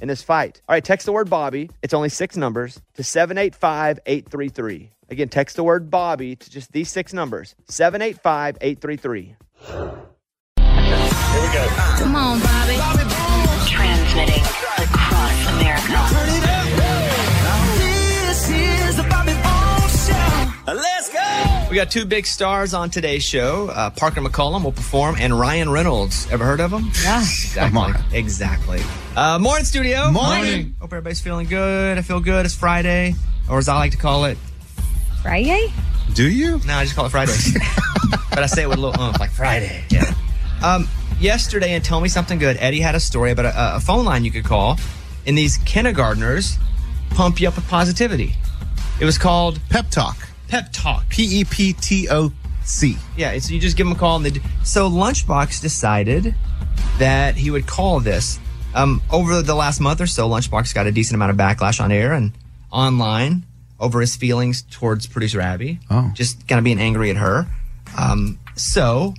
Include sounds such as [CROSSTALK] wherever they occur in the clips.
in this fight. All right, text the word Bobby. It's only six numbers to 785 833. Again, text the word Bobby to just these six numbers 785 833. Here we go. Come on, Bobby. Transmitting across America. We got two big stars on today's show. Uh, Parker McCollum will perform, and Ryan Reynolds. Ever heard of him? Yeah. Exactly. Exactly. Uh, morning, studio. Morning. Hope everybody's feeling good. I feel good. It's Friday, or as I like to call it, Friday? Do you? no, I just call it Friday. [LAUGHS] but I say it with a little umph, like Friday. Yeah. Um, yesterday, and tell me something good. Eddie had a story about a, a phone line you could call, and these kindergartners pump you up with positivity. It was called Pep Talk. Pep Talk. P E P T O C. Yeah, so you just give them a call and they. Do. So Lunchbox decided that he would call this. Um, over the last month or so, Lunchbox got a decent amount of backlash on air and online over his feelings towards producer Abby. Oh. just kind of being angry at her. Um, so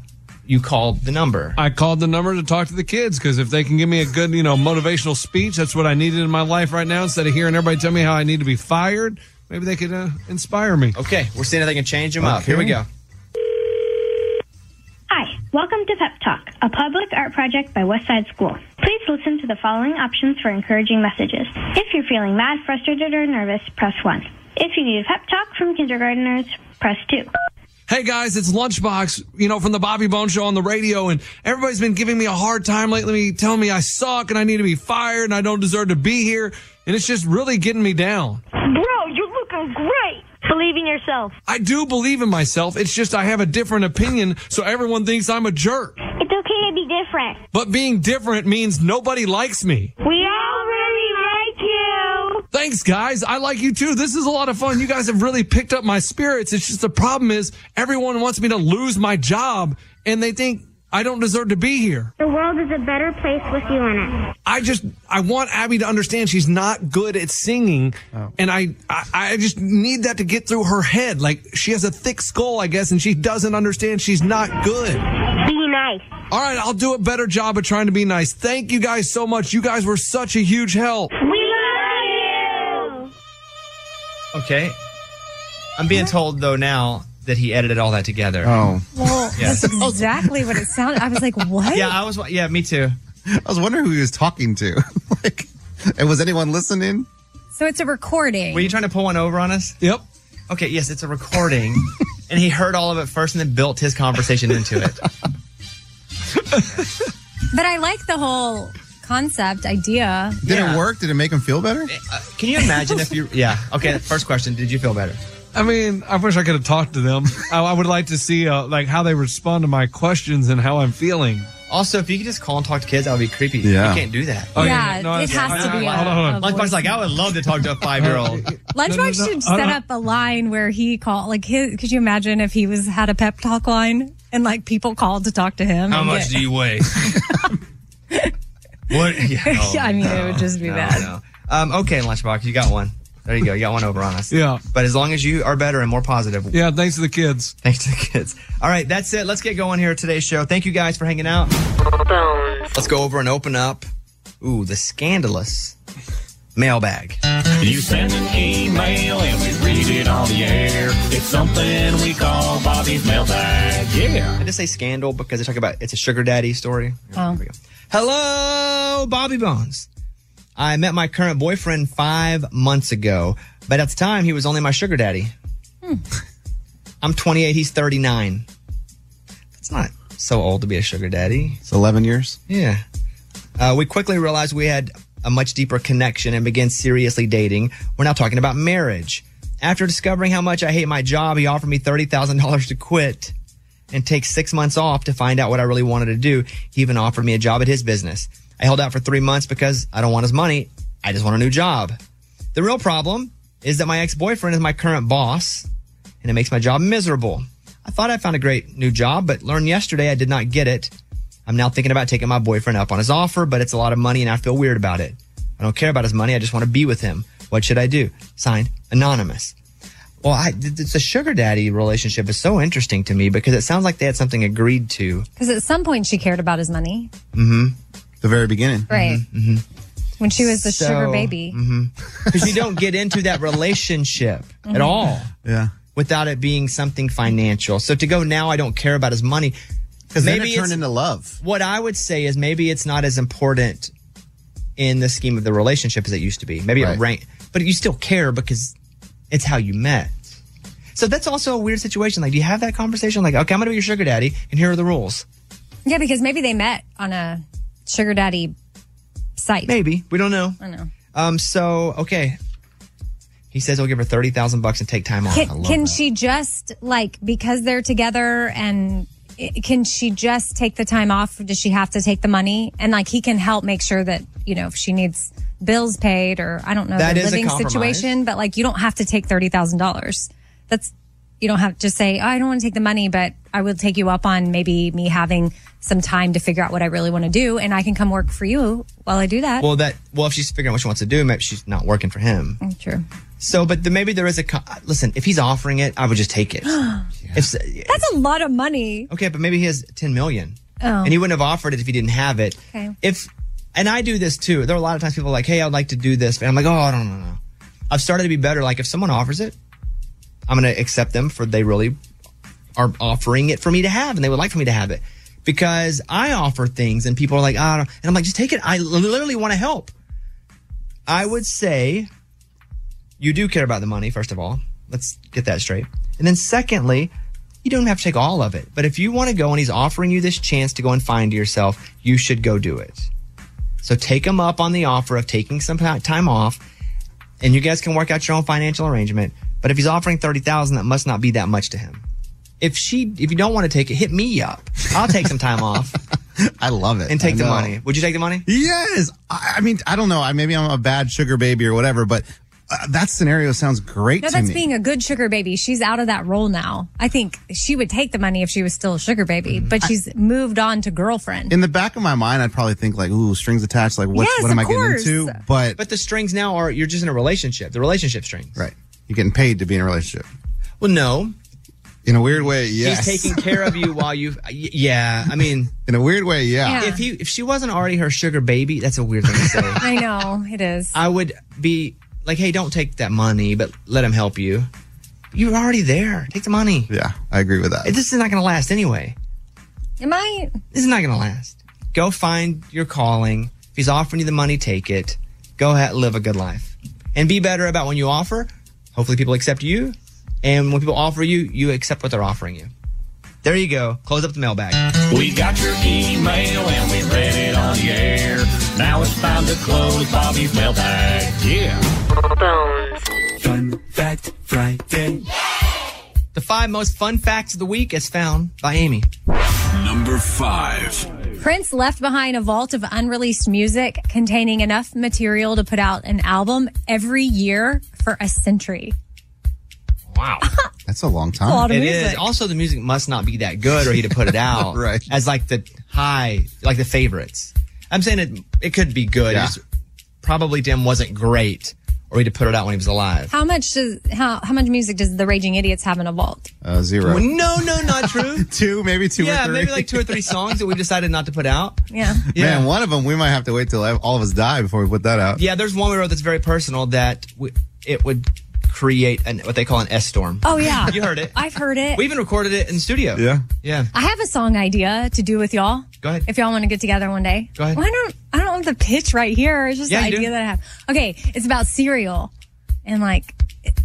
you called the number. I called the number to talk to the kids because if they can give me a good, you know, motivational speech, that's what I needed in my life right now. Instead of hearing everybody tell me how I need to be fired, maybe they could uh, inspire me. Okay, we're seeing if they can change him up. Here we go. Hi, welcome to Pep Talk, a public art project by Westside School. Please listen to the following options for encouraging messages. If you're feeling mad, frustrated, or nervous, press 1. If you need a pep talk from kindergarteners, press 2. Hey guys, it's Lunchbox, you know, from the Bobby Bone Show on the radio, and everybody's been giving me a hard time lately, telling me I suck and I need to be fired and I don't deserve to be here, and it's just really getting me down. Bro, you're looking great! Believe in yourself. I do believe in myself, it's just I have a different opinion, so everyone thinks I'm a jerk. It's okay to be different. But being different means nobody likes me. We all really like you! Thanks, guys. I like you too. This is a lot of fun. You guys have really picked up my spirits. It's just the problem is everyone wants me to lose my job and they think I don't deserve to be here. The world is a better place with you in it. I just, I want Abby to understand she's not good at singing. Oh. And I, I, I just need that to get through her head. Like she has a thick skull, I guess, and she doesn't understand she's not good. Be nice. All right. I'll do a better job of trying to be nice. Thank you guys so much. You guys were such a huge help. We love you! Okay. I'm being told though now that he edited all that together. Oh. Well, Yeah. that's [LAUGHS] exactly what it sounded. I was like, what? Yeah, I was. Yeah, me too. I was wondering who he was talking to. [LAUGHS] like, and was anyone listening? So it's a recording. Were you trying to pull one over on us? Yep. Okay, yes, it's a recording, [LAUGHS] and he heard all of it first and then built his conversation into it. but I like the whole concept, idea. Did Yeah. it work? Did it make him feel better? Uh, can you imagine if you? Yeah. Okay. First question: Did you feel better? I mean, I wish I could have talked to them. [LAUGHS] I, I would like to see uh, like how they respond to my questions and how I'm feeling. Also, if you could just call and talk to kids, that would be creepy. Yeah. You can't do that. Oh, yeah, no, it I- has to I- be a, hold on, hold on. Lunchbox like I would love to talk to a five year old. Lunchbox [LAUGHS] No, no, no, should set don't- up a line where he called, like, his, could you imagine if he was had a pep talk line and like people called to talk to him? How much get- do you weigh? [LAUGHS] what? Yeah, no, Yeah, I mean, it would just be no, bad. no. Um, okay, Lunchbox, you got one. There you go. You got one over on us. Yeah. But as long as you are better and more positive, Yeah, thanks to the kids. thanks to the kids. All right, that's it. Let's get going here today's show. Thank you guys for hanging out. Let's go over and open up. Ooh, the scandalous mailbag. You send an email and we read it on the air. It's something we call Bobby's mailbag. Yeah. I just say scandal because they talk about it's a sugar daddy story. Oh. Here we go. Hello, Bobby Bones. I met my current boyfriend five months ago, but at the time he was only my sugar daddy. [LAUGHS] I'm 28, he's 39. That's not so old to be a sugar daddy. It's 11 years. Yeah. Uh, we quickly realized we had a much deeper connection and began seriously dating. We're now talking about marriage. After discovering how much I hate my job, he offered me $30,000 to quit and take six months off to find out what I really wanted to do. He even offered me a job at his business. I held out for three months because I don't want his money. I just want a new job. The real problem is that my ex boyfriend is my current boss and it makes my job miserable. I thought I found a great new job, but learned yesterday I did not get it. I'm now thinking about taking my boyfriend up on his offer, but it's a lot of money and I feel weird about it. I don't care about his money. I just want to be with him. What should I do? Signed, Anonymous. Well, I, the sugar daddy relationship is so interesting to me because it sounds like they had something agreed to. Because at some point she cared about his money. Mm-hmm. The very beginning. Right. Mm-hmm, mm-hmm. When she was the So- sugar baby. Mm-hmm. Because you don't get into that relationship [LAUGHS] at all Yeah. without it being something financial. So to go now, I don't care about his money. Because then Maybe it turned it's- into love. What I would say is maybe it's not as important in the scheme of the relationship as it used to be. Maybe Right. it rank, but you still care because it's how you met. So that's also a weird situation. Like, do you have that conversation? Like, okay, I'm gonna be your sugar daddy, and here are the rules. Yeah, because maybe they met on a sugar daddy site. Maybe we don't know. I know. Um. So okay, he says he'll give her thirty thousand bucks and take time off. Can, can she just like because they're together and i- can she just take the time off? Or does she have to take the money? And like he can help make sure that you know if she needs bills paid or I don't know That the is a living compromise. situation, but like you don't have to take thirty thousand dollars. That's you don't have to just say oh, I don't want to take the money, but I will take you up on maybe me having some time to figure out what I really want to do, and I can come work for you while I do that. Well, that well, if she's figuring out what she wants to do, maybe she's not working for him. Mm, true. So, but the, maybe there is a co- listen. If he's offering it, I would just take it. [GASPS] If That's a lot of money. Okay, but maybe he has 10 million. Oh. And he wouldn't have offered it if he didn't have it. Okay. If, and I do this too. There are a lot of times people are like, hey, I'd like to do this. And I'm like, oh, I don't know. I've started to be better. Like if someone offers it, I'm going to accept them for they really are offering it for me to have and they would like for me to have it. Because I offer things and people are like, I don't, and I'm like, just take it. I literally want to help. I would say you do care about the money, first of all. Let's get that straight. And then secondly, you don't have to take all of it. But if you want to go and he's offering you this chance to go and find yourself, you should go do it. So take him up on the offer of taking some time off and you guys can work out your own financial arrangement. But if he's offering 30,000, that must not be that much to him. If she, if you don't want to take it, hit me up. I'll take some time off [LAUGHS] I love it. and take the money. Would you take the money? Yes. I, I mean, I don't know. I maybe I'm a bad sugar baby or whatever, but uh, that scenario sounds great No, to me. that's me. being a good sugar baby. She's out of that role now. I think she would take the money if she was still a sugar baby, Mm-hmm. but she's moved on to girlfriend. in the back of my mind, I'd probably think like, "Ooh, strings attached." Like, what? Yes, what am of I getting into? But, But the strings now are, you're just in a relationship, the relationship strings. right, you're getting paid to be in a relationship. Well, no. In a weird way, yes. He's taking care of you while you, yeah. I mean, in a weird way, yeah. Yeah. if he if she wasn't already her sugar baby, that's a weird thing to say. [LAUGHS] I know it is. I would be like, hey, don't take that money, but let him help you. You're already there. Take the money. Yeah, I agree with that. This is not going to last anyway. Am I? This is not going to last. Go find your calling. If he's offering you the money, take it. Go ahead, live a good life, and be better about when you offer. Hopefully, people accept you, and when people offer you, you accept what they're offering you. There you go. Close up the mailbag. We got your email and we read it on the air. Now it's time to close Bobby's mailbag. Yeah. Fun Fact Friday. The five most fun facts of the week as found by Amy. Number five. Prince left behind a vault of unreleased music containing enough material to put out an album every year for a century. Wow. [LAUGHS] That's a long time. A lot of It music. is. Also, the music must not be that good or he'd have put it [LAUGHS] out. Right. As like the high, like the favorites. I'm saying it, it could be good. Yeah. It just probably Dim wasn't great or we had to put it out when he was alive. How much does how how much music does the Raging Idiots have in a vault? Uh, zero. Well, no, no, not true. [LAUGHS] two, maybe two yeah, or three. maybe like two or three songs that we decided not to put out. Yeah. Yeah. Man, one of them we might have to wait till all of us die before we put that out. Yeah, there's one we wrote that's very personal that we, it would create an, what they call an S storm. Oh yeah. [LAUGHS] You heard it. I've heard it. We even recorded it in the studio. Yeah. Yeah. I have a song idea to do with y'all. Go ahead. If y'all want to get together one day. Go ahead. Well, I don't I don't have the pitch right here. It's just Yeah, the you do. idea that I have. Okay, it's about cereal. And like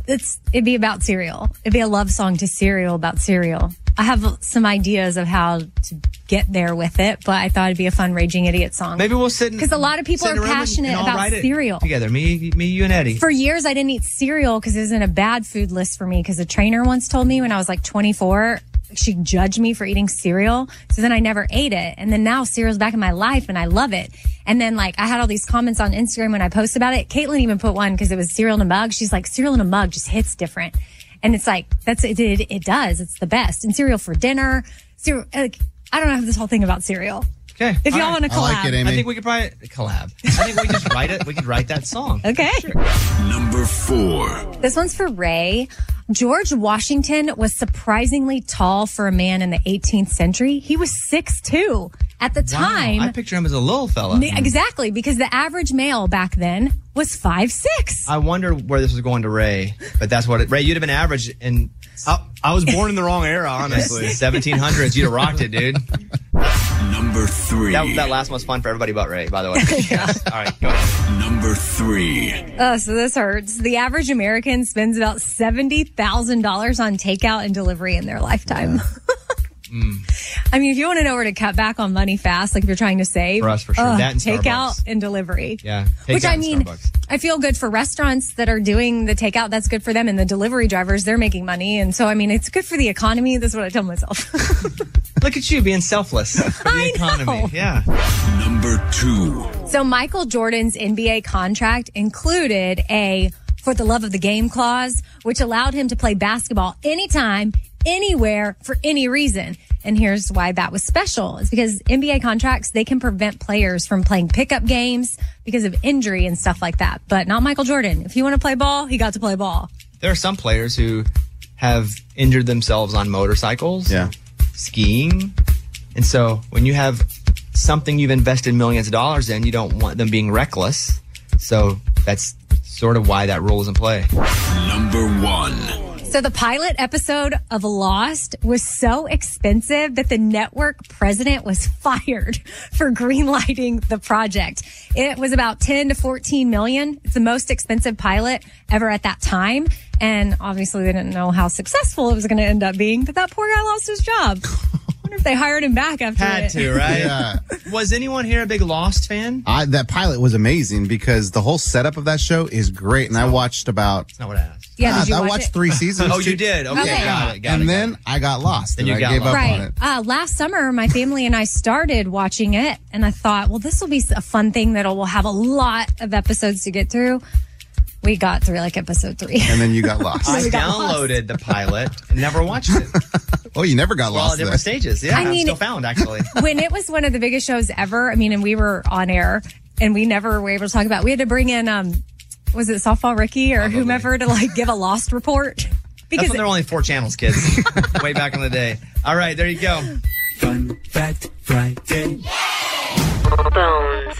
it's it'd be about cereal. It'd be a love song to cereal about cereal. I have some ideas of how to get there with it, but I thought it'd be a fun Raging Idiot song. Maybe we'll sit because a lot of people are room and- passionate and about cereal. together. Me, me, you, and Eddie. For years, I didn't eat cereal because it was in a bad food list for me. Because a trainer once told me when I was like 24, she judged me for eating cereal. So then I never ate it. And then now cereal's back in my life and I love it. And then like I had all these comments on Instagram when I posted about it. Caitlin even put one because it was cereal in a mug. She's like, cereal in a mug just hits different. And it's like, that's it, it, it does. It's the best. And cereal for dinner. Cereal, like, I don't have this whole thing about cereal. Okay. If All y'all right. want to collab. I think we could probably collab. I think we just write it. We could write that song. [LAUGHS] Okay. Number four. This one's for Ray. George Washington was surprisingly tall for a man in the 18th century. He was 6'2 at the time. I picture him as a little fella. Ne- Exactly, because the average male back then was five six. I wonder where this was going to Ray, but that's what it, Ray. You'd have been average and I, I was born in the wrong era, honestly. [LAUGHS] 1700s. You'd have rocked it, dude. Number three. That, that last one was fun for everybody but Ray, by the way. [LAUGHS] All right, go ahead. Number three. Oh, so this hurts. The average American spends about $70,000 on takeout and delivery in their lifetime. [LAUGHS] I mean, if you want to know where to cut back on money fast, like if you're trying to save, For us, for sure. ugh, That and takeout and delivery. Yeah. Which takeout I mean, Starbucks. I feel good for restaurants that are doing the takeout. That's good for them. And the delivery drivers, they're making money. And so, I mean, it's good for the economy. That's what I tell myself. [LAUGHS] Look at you being selfless [LAUGHS] for the economy. know. Yeah. Number two. so, Michael Jordan's NBA contract included a for the love of the game clause, which allowed him to play basketball anytime, anywhere, for any reason. And here's why that was special. is because NBA contracts, they can prevent players from playing pickup games because of injury and stuff like that. But not Michael Jordan. If he want to play ball, he got to play ball. There are some players who have injured themselves on motorcycles, Yeah. skiing. And so when you have something you've invested millions of dollars in, you don't want them being reckless. So that's sort of why that rule is in play. Number one. So the pilot episode of Lost was so expensive that the network president was [LAUGHS] fired for greenlighting the project. It was about 10 to 14 million. It's the most expensive pilot ever at that time. And obviously they didn't know how successful it was going to end up being, but that poor guy lost his job. [LAUGHS] wonder if they hired him back after that. Had it. to, right? Yeah. Was anyone here a big Lost fan? I, that pilot was amazing because the whole setup of that show is great, and I watched about. That's not what I asked. Yeah, Ah, did you I watch watched it? three [LAUGHS] seasons. Oh, you did? Okay, Okay. got it. Got and it. then I got lost, Then and you I got gave up lost. on Right. it. Uh, last summer, my family and I started watching it, and I thought, well, this will be a fun thing that will have a lot of episodes to get through. We got through like episode three. And then you got [LAUGHS] lost. I we got lost. downloaded the pilot and never watched it. [LAUGHS] oh, you never got We're all at lost. different then. stages. Yeah, I I mean- still found actually. [LAUGHS] when it was one of the biggest shows ever, I mean, and we were on air, and we never were able to talk about. it. We had to bring in, um, was it softball Ricky or whomever to like give a lost report That's because when there were only four channels, kids. Way back in the day. All right, there you go. Fun Fact Friday. Bones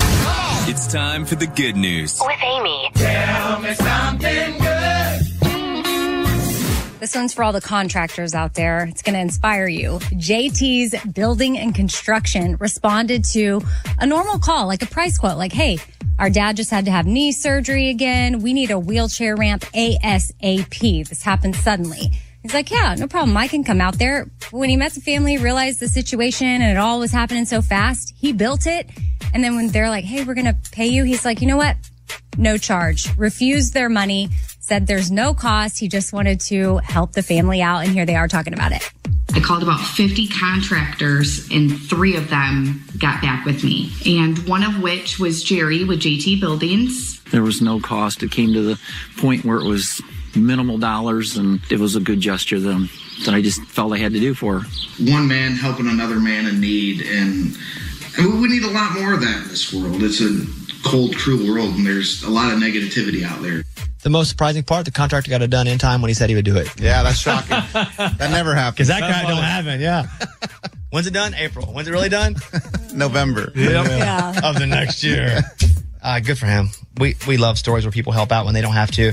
It's time for the good news. with Amy. Tell me something good. This one's for all the contractors out there. It's going to inspire you. JT's Building and Construction responded to a normal call, like a price quote, like, hey, our dad just had to have knee surgery again. We need a wheelchair ramp ASAP. This happened suddenly. He's like, yeah, no problem. I can come out there. When he met the family, realized the situation and it all was happening so fast, he built it. And then when they're like, hey, we're going to pay you, he's like, you know what? no charge, refused their money, said there's no cost. He just wanted to help the family out. And here they are talking about it. I called about 50 contractors, and three of them got back with me. And one of which was Jerry with JT Buildings. There was no cost. It came to the point where it was minimal dollars, and it was a good gesture that, that I just felt I had to do for her. one man helping another man in need and, and we need a lot more of that in this world it's a cold cruel world and there's a lot of negativity out there the most surprising part, the contractor got it done in time when he said he would do it. Yeah, that's shocking. [LAUGHS] that never happened. Because that guy don't have it. Yeah. [LAUGHS] When's it done? April. When's it really done? [LAUGHS] November. Yeah. of the next year. Uh, good for him. We we love stories where people help out when they don't have to.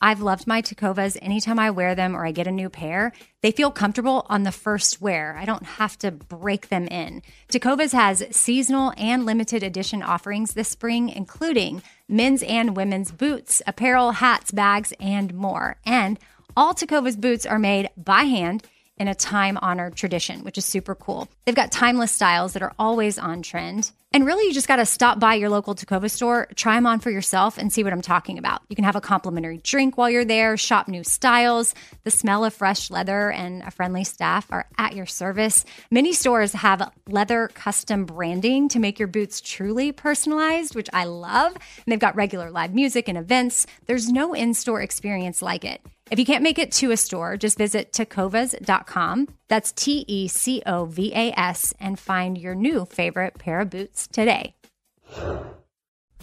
I've loved my Tecovas anytime I wear them or I get a new pair. They feel comfortable on the first wear. I don't have to break them in. Tecovas has seasonal and limited edition offerings this spring, including men's and women's boots, apparel, hats, bags, and more. And all Tecovas boots are made by hand in a time honored tradition, which is super cool. They've got timeless styles that are always on trend. And really, you just got to stop by your local Tecova store, try them on for yourself, and see what I'm talking about. You can have a complimentary drink while you're there, shop new styles. The smell of fresh leather and a friendly staff are at your service. Many stores have leather custom branding to make your boots truly personalized, which I love. And they've got regular live music and events. There's no in store experience like it. If you can't make it to a store, just visit tecovas.com. That's T E C O V A S and find your new favorite pair of boots today.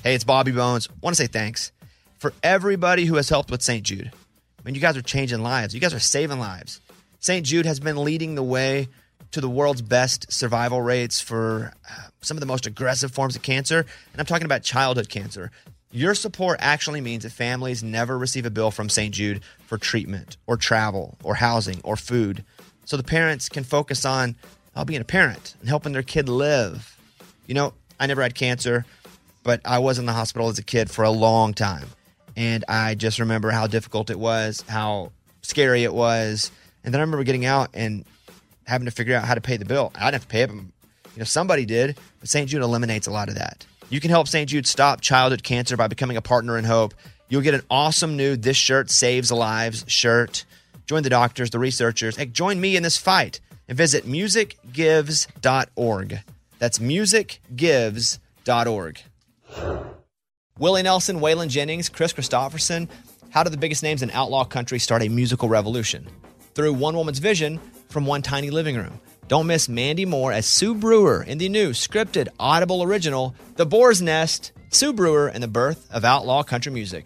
Hey, it's Bobby Bones. want to say thanks for everybody who has helped with St. Jude. I mean, you guys are changing lives. You guys are saving lives. St. Jude has been leading the way to the world's best survival rates for uh, some of the most aggressive forms of cancer. And I'm talking about childhood cancer. Your support actually means that families never receive a bill from St. Jude for treatment or travel or housing or food. So the parents can focus on uh, being a parent and helping their kid live. You know, I never had cancer, but I was in the hospital as a kid for a long time. And I just remember how difficult it was, how scary it was. And then I remember getting out and having to figure out how to pay the bill. I didn't have to pay it, but you know, somebody did. But St. Jude eliminates a lot of that. You can help St. Jude stop childhood cancer by becoming a partner in hope. You'll get an awesome new This Shirt Saves Lives shirt. Join the doctors, the researchers. Hey, join me in this fight and visit musicgives.org. That's musicgives.org. Willie Nelson, Waylon Jennings, Kris Kristofferson. How did the biggest names in outlaw country start a musical revolution? Through one woman's vision from one tiny living room. Don't miss Mandy Moore as Sue Brewer in the new scripted Audible original, The Boar's Nest, Sue Brewer and the Birth of Outlaw Country Music.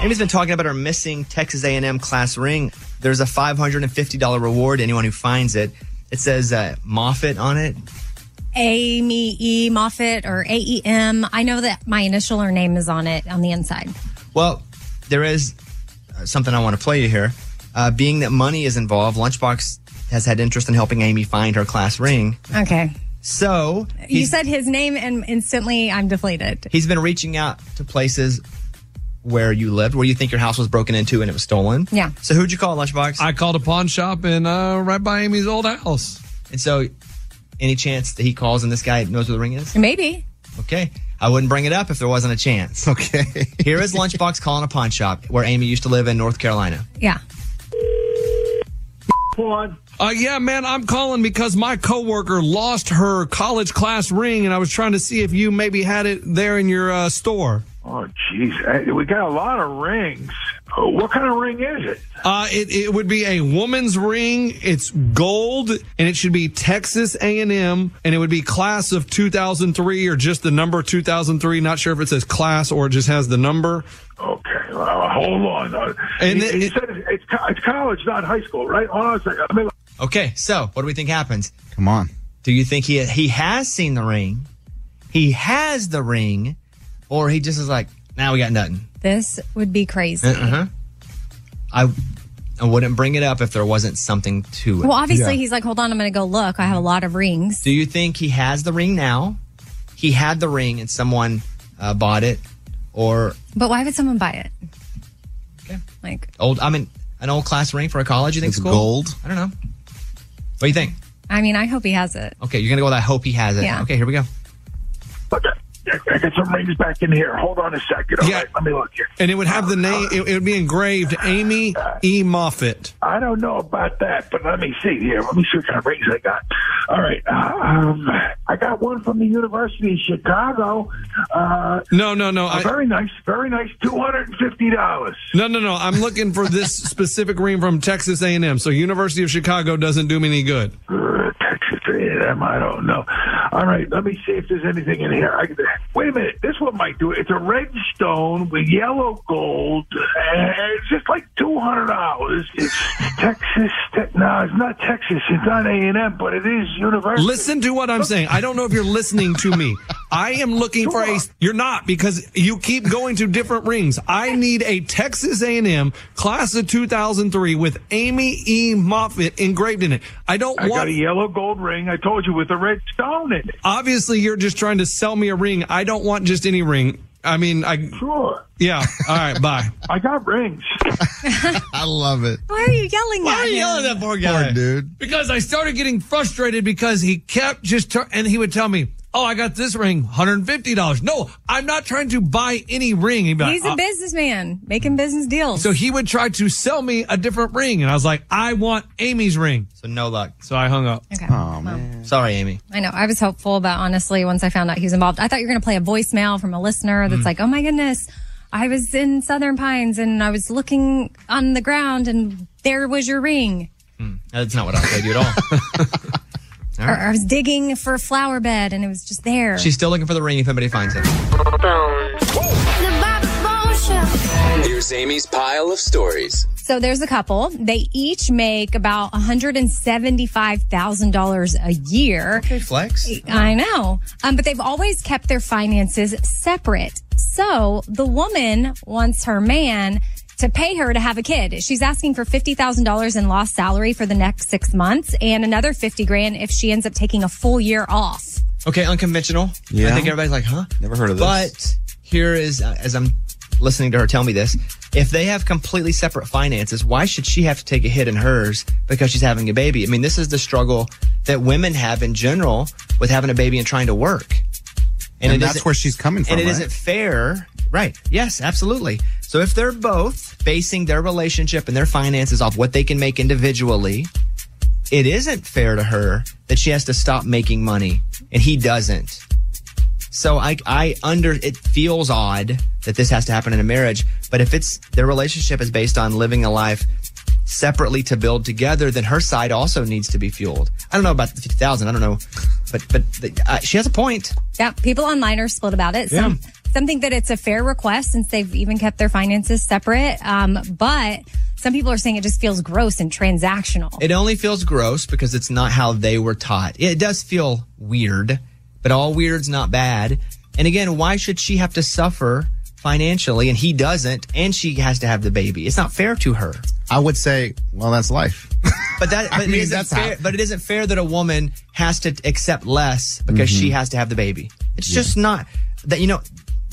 Amy's been talking about her missing Texas A&M class ring. There's a $550 reward to anyone who finds it. It says uh, Moffat on it. Amy E. Moffat or AEM. I know that my initial or name is on it on the inside. Well, there is uh, something I want to play you here. Uh, being that money is involved, Lunchbox has had interest in helping Amy find her class ring. Okay. So You said his name and instantly I'm deflated. he's been reaching out to places where you lived, where you think your house was broken into and it was stolen. Yeah. So who'd you call, Lunchbox? I called a pawn shop in uh, right by Amy's old house. And so, any chance that he calls and this guy knows where the ring is? Maybe. Okay. I wouldn't bring it up if there wasn't a chance. Okay. [LAUGHS] Here is Lunchbox calling a pawn shop where Amy used to live in North Carolina. Yeah. Uh, yeah, man, I'm calling because my coworker lost her college class ring, and I was trying to see if you maybe had it there in your uh, store. Oh, jeez. We got a lot of rings. Uh, What kind of ring is it? Uh, it, it would be a woman's ring. It's gold, and it should be Texas A&M, and it would be class of 2003 or just the number 2003. Not sure if it says class or it just has the number. Okay, well, hold on. Uh, And he, then- he said it's, it's, college, not high school, right? Hold on a second. Let me, Okay, so what do we think happens? Come on. Do you think he he has seen the ring? He has the ring, or he just is like, now we got nothing. This would be crazy. Uh huh. I I wouldn't bring it up if there wasn't something to it. Well, obviously, he's like, hold on, I'm going to go look. I have a lot of rings. Do you think he has the ring now? He had the ring and someone uh, bought it, or But why would someone buy it? Okay. Like, old? I mean, an old class ring for a college. You think It's it's cool? gold. I don't know. What do you think? I mean, I hope he has it. Okay, you're gonna go with I hope he has it. Yeah. Okay, here we go. Okay. I got some rings back in here. Hold on a second. All Yeah. right, let me look here. And it would have the name, it, it would be engraved Amy E. Moffitt. I don't know about that, but let me see here. Let me see what kind of rings I got. All right. Um, I got one from the University of Chicago. Uh, No, no, no. I, very nice, very nice, $250. no, no, no. I'm looking for this [LAUGHS] specific ring from Texas A&M. So University of Chicago doesn't do me any good. Uh, Texas A&M, I don't know. All right, let me see if there's anything in here. I, wait a minute, this one might do it. It's a red stone with yellow gold. And it's just like two hundred dollars. It's Texas. Te- no, it's not Texas. It's not A&M, but it is University. Listen to what I'm saying. I don't know if you're listening to me. I am looking for a. You're not because you keep going to different rings. I need a Texas A&M class of 2003 with Amy E. Moffitt engraved in it. I don't I got a yellow gold ring. I told you with a red stone in it. Obviously, you're just trying to sell me a ring. I don't want just any ring. I mean, I. Sure. Yeah. All right. [LAUGHS] Bye. I got rings. [LAUGHS] I love it. Why are you yelling Why at are you him? yelling at that poor guy? Poor dude. Because I started getting frustrated because he kept just tur- and he would tell me, "Oh, I got this ring, hundred fifty dollars." No, I'm not trying to buy any ring. He'd be like, He's a "Oh." businessman making business deals. So he would try to sell me a different ring, and I was like, "I want Amy's ring." So no luck. So I hung up. okay. Oh man. Sorry, Amy. I know. I was hopeful, but honestly, once I found out he was involved, I thought you were going to play a voicemail from a listener Mm. that's like, oh my goodness, I was in Southern Pines and I was looking on the ground and there was your ring. That's not what I played you at all. [LAUGHS] Or I was digging for a flower bed and it was just there. She's still looking for the ring if anybody finds it. Here's Amy's pile of stories. so there's a couple. They each make about $175,000 a year. Okay, flex. I know. Um, but they've always kept their finances separate. So the woman wants her man to pay her to have a kid. She's asking for $50,000 in lost salary for the next six months and another 50 grand if she ends up taking a full year off. Okay, unconventional. Yeah. I think everybody's like, huh? Never heard of this. But here is, uh, as I'm listening to her tell me this, if they have completely separate finances, why should she have to take a hit in hers because she's having a baby? I mean, this is the struggle that women have in general with having a baby and trying to work. And, it that's where she's coming from. and it right? not fair. Right. Yes, absolutely. So if they're both basing their relationship and their finances off what they can make individually, it isn't fair to her that she has to stop making money and he doesn't. So I, I under, it feels odd that this has to happen in a marriage, but if it's, their relationship is based on living a life separately to build together, then her side also needs to be fueled. I don't know about the 50,000. I don't know, but, but uh, she has a point. Yeah, people online are split about it. Some some think that it's a fair request since they've even kept their finances separate. Um, but some people are saying it just feels gross and transactional. It only feels gross because it's not how they were taught. It does feel weird, but all weird's not bad. And again, why should she have to suffer financially and he doesn't and she has to have the baby? It's not fair to her. I would say, well, that's life. But that [LAUGHS] I but, mean, it isn't that's fair, how- but it isn't fair that a woman has to accept less because she Mm-hmm. has to have the baby. It's just not that you know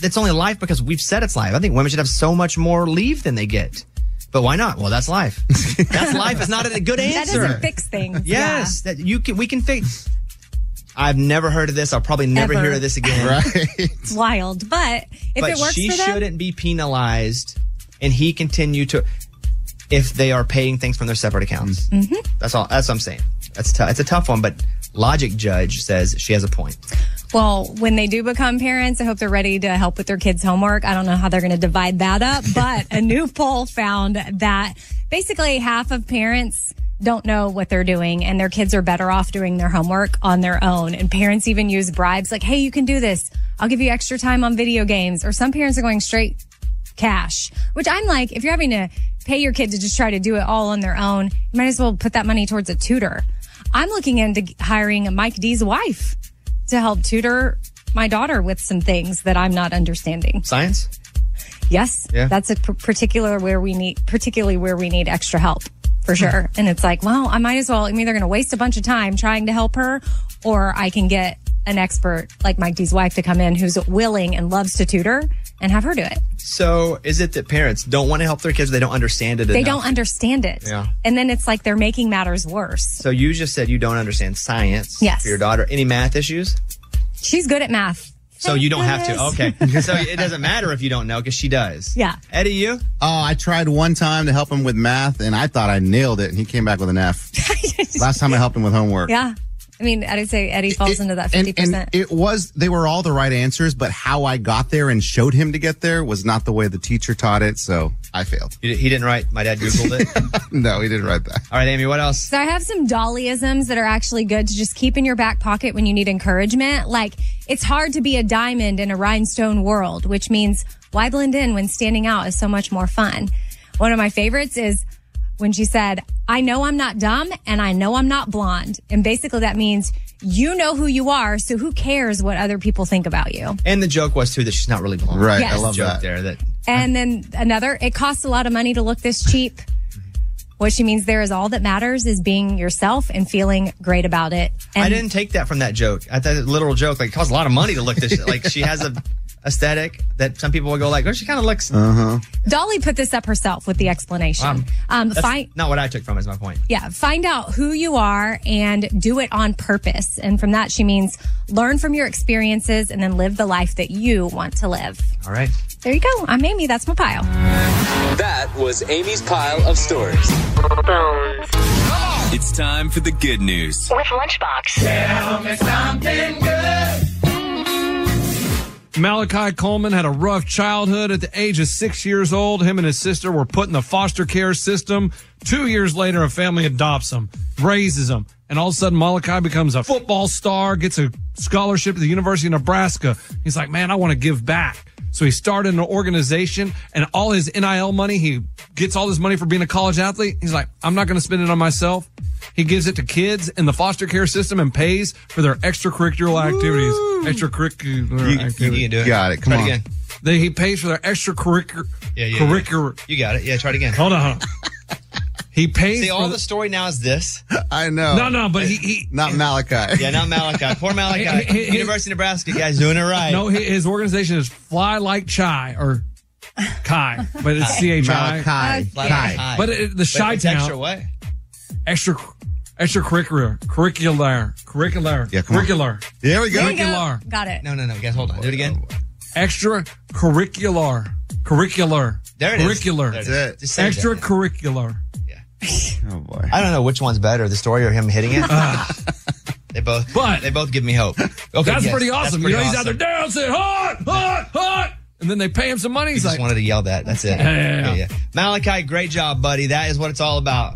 it's only life because we've said it's life. I think women should have so much more leave than they get. But why not? Well, that's life. [LAUGHS] That's life. It's not a good that answer. doesn't fix things. Yes, that you can. We can fix. I've never heard of this. I'll probably never Ever. hear of this again. [LAUGHS] Right. Yeah. It's wild. But if but it works she for them, shouldn't be penalized, and he continue to if they are paying things from their separate accounts. Mm-hmm. That's all. That's what I'm saying. That's tough. It's a tough one, but logic judge says she has a point. Well, when they do become parents, I hope they're ready to help with their kids' homework. I don't know how they're going to divide that up, [LAUGHS] but a new poll found that basically half of parents don't know what they're doing and their kids are better off doing their homework on their own. And parents even use bribes like, Hey, you can do this. I'll give you extra time on video games. Or some parents are going straight cash, which I'm like, if you're having to pay your kid to just try to do it all on their own, you might as well put that money towards a tutor. I'm looking into hiring Mike D's wife to help tutor my daughter with some things that I'm not understanding. Science? Yes, Yeah. that's a p- particular where we need, particularly where we need extra help for hmm. sure. and it's like, well, I might as well. I'm either going to waste a bunch of time trying to help her, or I can get an expert like Mike D's wife to come in who's willing and loves to tutor and have her do it. So is it that parents don't want to help their kids? They don't understand it. They enough? don't understand it. Yeah. And then it's like they're making matters worse. So you just said you don't understand science. Yes. For your daughter, any math issues? She's good at math. So you don't have to. Okay. so it doesn't matter if you don't know because she does. Yeah. Eddie, you? Oh, I tried one time to help him with math, and I thought I nailed it, and he came back with an F. [LAUGHS] Last time I helped him with homework. Yeah. I mean, I'd say Eddie falls into that 50%. And, and it was, they were all the right answers, but how I got there and showed him to get there was not the way the teacher taught it, so I failed. He he didn't write. My dad Googled it. [LAUGHS] no, he didn't write that. All right, Amy, what else? So I have some dollyisms that are actually good to just keep in your back pocket when you need encouragement. Like it's hard to be a diamond in a rhinestone world, which means why blend in when standing out is so much more fun. One of my favorites is when she said, I know I'm not dumb and I know I'm not blonde. And basically that means you know who you are. So who cares what other people think about you? And the joke was too that she's not really blonde. Right, Yes. I love joke that. there that And then another, it costs a lot of money to look this cheap. What she means there is all that matters is being yourself and feeling great about it. And I didn't take that from that joke. I thought it was a literal joke. Like it costs a lot of money to look this. like she has a [LAUGHS] aesthetic that some people will go like, oh, she kind of looks. Uh huh. Dolly put this up herself with the explanation. Um, Um, That's find, not what I took from. Is my point. yeah, find out who you are and do it on purpose. And from that, she means learn from your experiences and then live the life that you want to live. All right. There you go. I'm Amy. That's my pile. That was Amy's pile of stories. It's time for the good news. With Lunchbox. Tell me something good. Malachi Coleman had a rough childhood at the age of six years old. Him and his sister were put in the foster care system. Two years later, a family adopts him, raises him, and all of a sudden Malachi becomes a football star, gets a scholarship at the University of Nebraska. He's like, man, I want to give back. So he started an organization and all his NIL money, he gets all this money for being a college athlete. He's like, I'm not going to spend it on myself. He gives it to kids in the foster care system and pays for their extracurricular activities. Extracurricular You, activities. you, you can do it. Got it. Come Try on. It again. They, he pays for their extracurricular. Yeah, yeah, curricular. You got it. Yeah, try it again. Hold on. He pays See, all the, the story now is this. [LAUGHS] I know. no, no, but he, he [LAUGHS] Not Malachi. [LAUGHS] Yeah, not Malachi. Poor Malachi. Hey, hey, hey, University of Nebraska guy's doing it right. no, his, his organization is Fly Like Chai or Kai, but it's C H I. Malachi. Flat Kai. But it, the But Chi it's extra Town what? extra extracurricular curricular curricular Yeah, come on. curricular There we go. There you go. Curricular. Got it. No, no, no. Guys, hold on. Do it again. extracurricular curricular There it is. curricular There it is. That's it. Just say that. [LAUGHS] Oh boy. I don't know which one's better, the story or him hitting it. Uh. [LAUGHS] they both. But- they both give me hope. Okay, That's yes, pretty that's awesome. pretty you know, he's out awesome. there dancing, hot, hot, hot, and then they pay him some money. He He's just like, wanted to yell that. That's it. [LAUGHS] Yeah, yeah, yeah. Malachi, great job, buddy. That is what it's all about.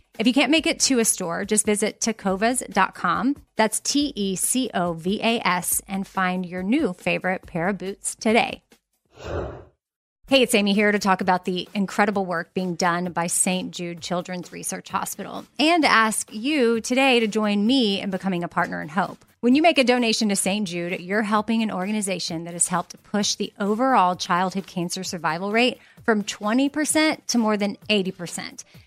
If you can't make it to a store, just visit tecovas.com. That's T E C O V A S and find your new favorite pair of boots today. Hey, it's Amy here to talk about the incredible work being done by St. Jude Children's Research Hospital and ask you today to join me in becoming a partner in hope. When you make a donation to St. Jude, you're helping an organization that has helped push the overall childhood cancer survival rate from 20% to more than 80%.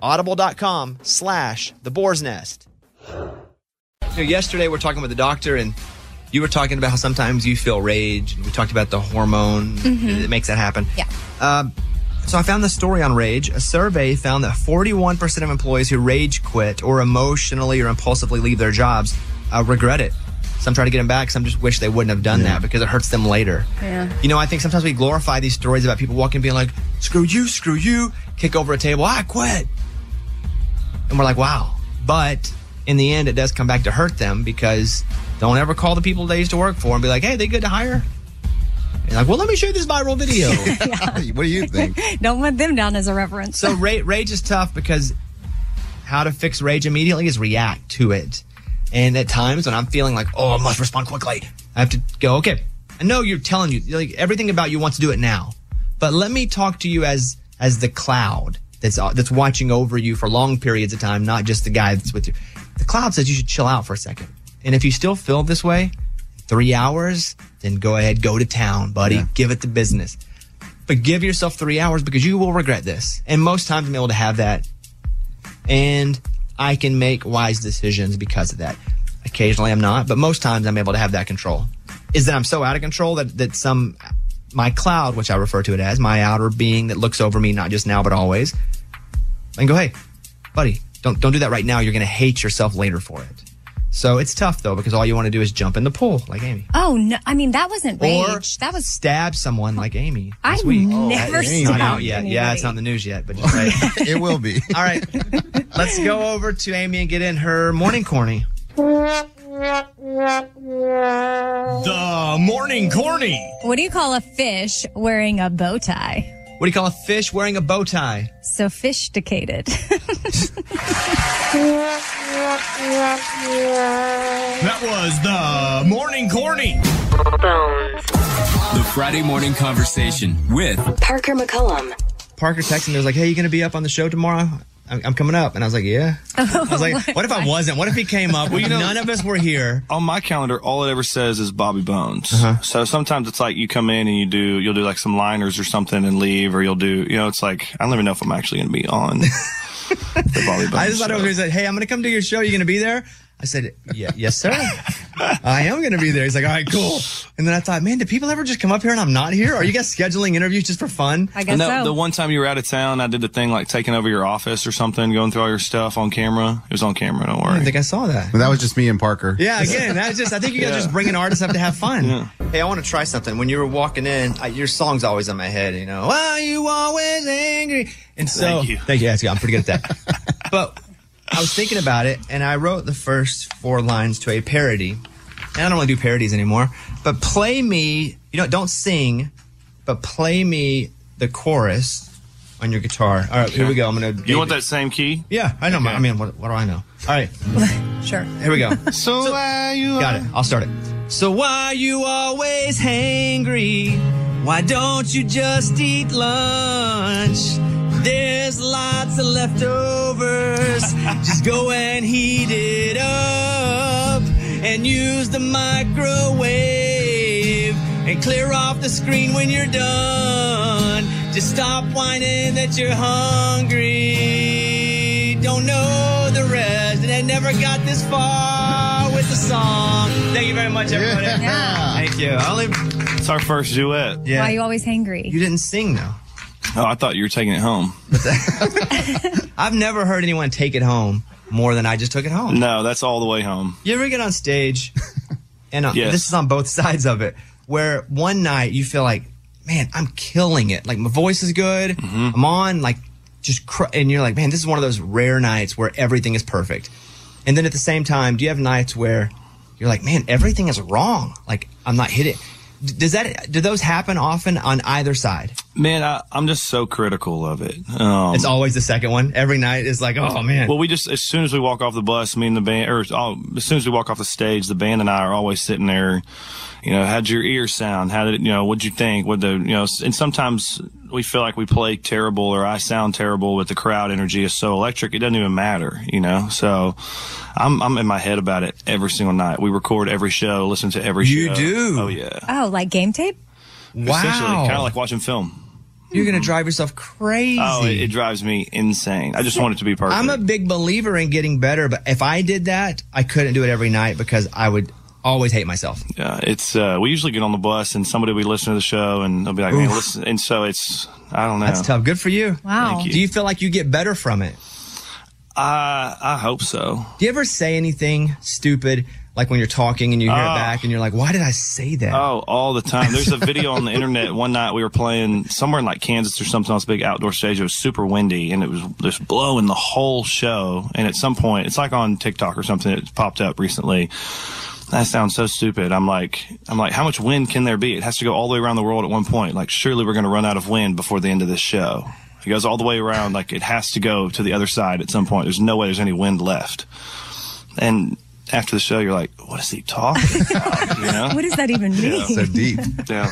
audible.com slash the boar's nest. You know, yesterday we're talking with the doctor and you were talking about how sometimes you feel rage. and We talked about the hormone Mhm. that makes that happen. Yeah. Um, so I found this story on rage. A survey found that 41% of employees who rage quit or emotionally or impulsively leave their jobs uh, regret it. Some try to get them back. Some just wish they wouldn't have done that because it hurts them later. Yeah. You know, I think sometimes we glorify these stories about people walking, being like, "Screw you, screw you," kick over a table, "I quit," and we're like, "Wow." But in the end, it does come back to hurt them because don't ever call the people they used to work for and be like, "Hey, they good to hire." And like, well, let me show you this viral video. [LAUGHS] [LAUGHS] what do you think? Don't let them down as a reference. So ra- rage is tough because how to fix rage immediately is react to it. And at times when I'm feeling like, oh, I must respond quickly, I have to go, okay, I know you're telling you like everything about you wants to do it now, but let me talk to you as as the cloud that's uh, that's watching over you for long periods of time, not just the guy that's with you. The cloud says you should chill out for a second, and if you still feel this way, three hours, then go ahead, go to town, buddy, give it the business. But give yourself three hours because you will regret this. And most times I'm able to have that. And I can make wise decisions because of that. Occasionally I'm not, but most times I'm able to have that control. Is that I'm so out of control that, that some, my cloud, which I refer to it as, my outer being that looks over me, not just now, but always, and go, hey, buddy, don't, don't do that right now. You're going to hate yourself later for it. So it's tough though, because all you want to do is jump in the pool like Amy. Oh no! I mean, that wasn't Or rage. that was stab someone like Amy. I this week. Oh, never it's not out stabbed yet. Yeah, it's not in the news yet, but just right. [LAUGHS] it will be. All right, let's go over to Amy and get in her morning corny. [LAUGHS] The morning corny. What do you call a fish wearing a bow tie? What do you call a fish wearing a bow tie? Sophisticated. [LAUGHS] That was the morning corny. The Friday morning conversation with Parker McCollum. Parker texted me. was like, "Hey, you gonna be up on the show tomorrow?" I'm, I'm coming up, and I was like, "Yeah." [LAUGHS] I was like, "What if I wasn't? What if he came up? Well, you know- none of us were here." On my calendar, all it ever says is Bobby Bones. Uh-huh. So sometimes it's like you come in and you do, you'll do like some liners or something and leave, or you'll do, you know, it's like, I don't even know if I'm actually going to be on [LAUGHS] the Bobby Bones. I just thought it show. was like, "Hey, I'm gonna come to your show. You gonna be there?" I said, "Yeah, yes, sir. [LAUGHS] I am gonna be there." He's like, "All right, cool." And then I thought, "Man, do people ever just come up here and I'm not here? Are you guys scheduling interviews just for fun?" I And that- The one time you were out of town, I did the thing like taking over your office or something, going through all your stuff on camera. It was on camera. Don't worry. I think I saw that. That was just me and Parker. Yeah, again, that's just. I think you guys Yeah. just bringing artists up to have fun. Hey, I want to try something. When you were walking in, I, your song's always in my head. You know, why you always angry? And so, Thank you. Thank you. I'm pretty good at that. [LAUGHS] but I was thinking about it, and I wrote the first four lines to a parody and I don't want to do parodies anymore, but play me, you know, don't sing, but play me the chorus on your guitar. All right, here we go. I'm going to. You want that same key? Yeah, I know. my- I mean, what, what do I know? All right, [LAUGHS] Sure. here we go. [LAUGHS] So, why you Got it. I'll start it. So why you always hangry? Why don't you just eat lunch? There's lots of leftovers. [LAUGHS] just go and heat it up and use the microwave and clear off the screen when you're done. Just stop whining that you're hungry. Don't know the rest and I never got this far with the song. Thank you very much, everybody. Yeah. Thank you. I only It's our first duet. yeah. Why are you always hangry? You didn't sing though. Oh, I thought you were taking it home. [LAUGHS] I've never heard anyone take it home more than I just took it home. No, that's all the way home. You ever get on stage, and uh, Yes. this is on both [LAUGHS] sides of it, where one night you feel like, man, I'm killing it. Like my voice is good. Mm-hmm. I'm on like just, cr- and you're like, man, this is one of those rare nights where everything is perfect. And then at the same time, do you have nights where you're like, man, everything is wrong? Like I'm not hitting. Does that do those happen often on either side? Man, I, I'm just so critical of it. Um, It's always the second one. Every night is like, oh man. Well, we just as soon as we walk off the bus, me and the band, or oh, as soon as we walk off the stage, the band and I are always sitting there. You know, how'd your ear sound? How did it? You know, what'd you think? What the? You know, and sometimes we feel like we play terrible or I sound terrible, but the crowd energy is so electric, it doesn't even matter. You know, so I'm I'm in my head about it every single night. We record every show, listen to every You show. You do? Oh yeah. Oh, like game tape? Essentially, Wow. kind of like watching film. You're gonna drive yourself crazy. Oh, it, it drives me insane. I just want it to be perfect. I'm a big believer in getting better, but if I did that, I couldn't do it every night because I would always hate myself. Yeah, it's uh, we usually get on the bus and somebody will be listening to the show and they'll be like, "Man, listen." And so it's I don't know. That's tough. Good for you. Wow. Thank you. Do you feel like you get better from it? I I hope so. Do you ever say anything stupid, like when you're talking and you hear Oh. it ah. back and you're like, why did I say that? Oh, all the time. There's a [LAUGHS] video on the internet. One night we were playing somewhere in like Kansas or something on this big outdoor stage. It was super windy and it was just blowing the whole show. And at some point, it's like on TikTok or something. It popped up recently. That sounds so stupid. I'm like, I'm like, how much wind can there be? It has to go all the way around the world at one point. Like, surely we're going to run out of wind before the end of this show. It goes all the way around. Like, it has to go to the other side at some point. There's no way there's any wind left. And after the show, you're like, what is he talking [LAUGHS] about? You know? What does that even mean? So deep. [LAUGHS] Yeah.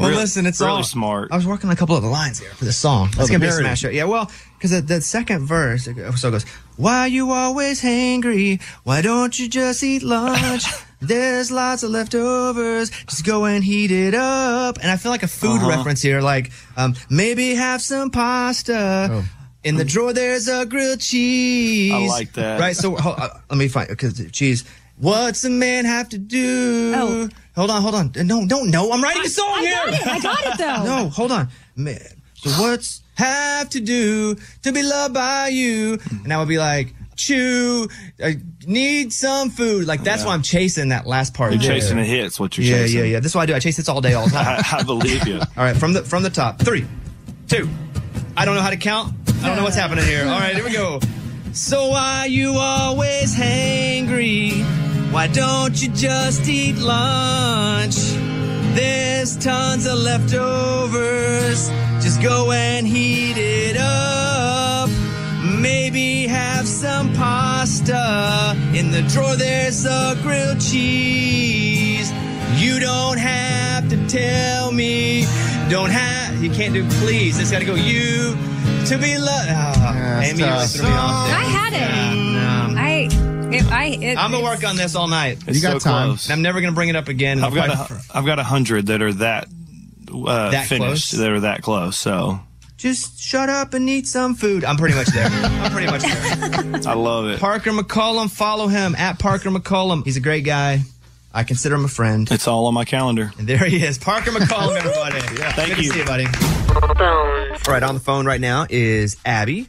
well, Real- listen, it's really all smart. I was working on a couple of the lines here for the song. It's the gonna be a smash hit. Yeah, well, because the, the second verse, so goes, "Why you always hangry? Why don't you just eat lunch? [LAUGHS] There's lots of leftovers. Just go and heat it up." And I feel like a food Uh-huh. reference here, like um, maybe have some pasta. Oh. In the drawer, there's a grilled cheese. I like that. Right. So hold, uh, let me find because cheese. What's a man have to do? Oh. Hold on, hold on. No, don't know. I'm writing a song I here. got it. I got it though. [LAUGHS] No, hold on. Man, so what's have to do to be loved by you? And I would be like, chew, I need some food. Like that's why I'm chasing that last part. You're there. chasing a hit. It's what you're Yeah, chasing. yeah, yeah. This is what I do. I chase hits all day, all the [LAUGHS] time. I, I believe you. all right, from the from the top. Three, two. I don't know how to count. I don't know what's happening here. All right, here we go. So why you always hangry? Why don't you just eat lunch? There's tons of leftovers. Just go and heat it up. Maybe have some pasta. In the drawer, there's a grilled cheese. You don't have to tell me. Don't have. You can't do please. It's got to go you to be loved. Oh, it's Amy, you really threw me off there. I had it. Yeah, no. I, it, I, it, I'm gonna work on this all night. It's You got so time. close. I'm never gonna bring it up again. I've got a, I've got a hundred that are that uh, That finished. close? That are that close. So Just shut up and eat some food. I'm pretty much there. [LAUGHS] I'm pretty much there. I love it. Parker McCollum, follow him at Parker McCollum. He's a great guy. I consider him a friend. It's all on my calendar. And there he is, Parker McCollum, [LAUGHS] everybody. yeah, Thank good you. to see you, buddy. All right, on the phone right now is Abby.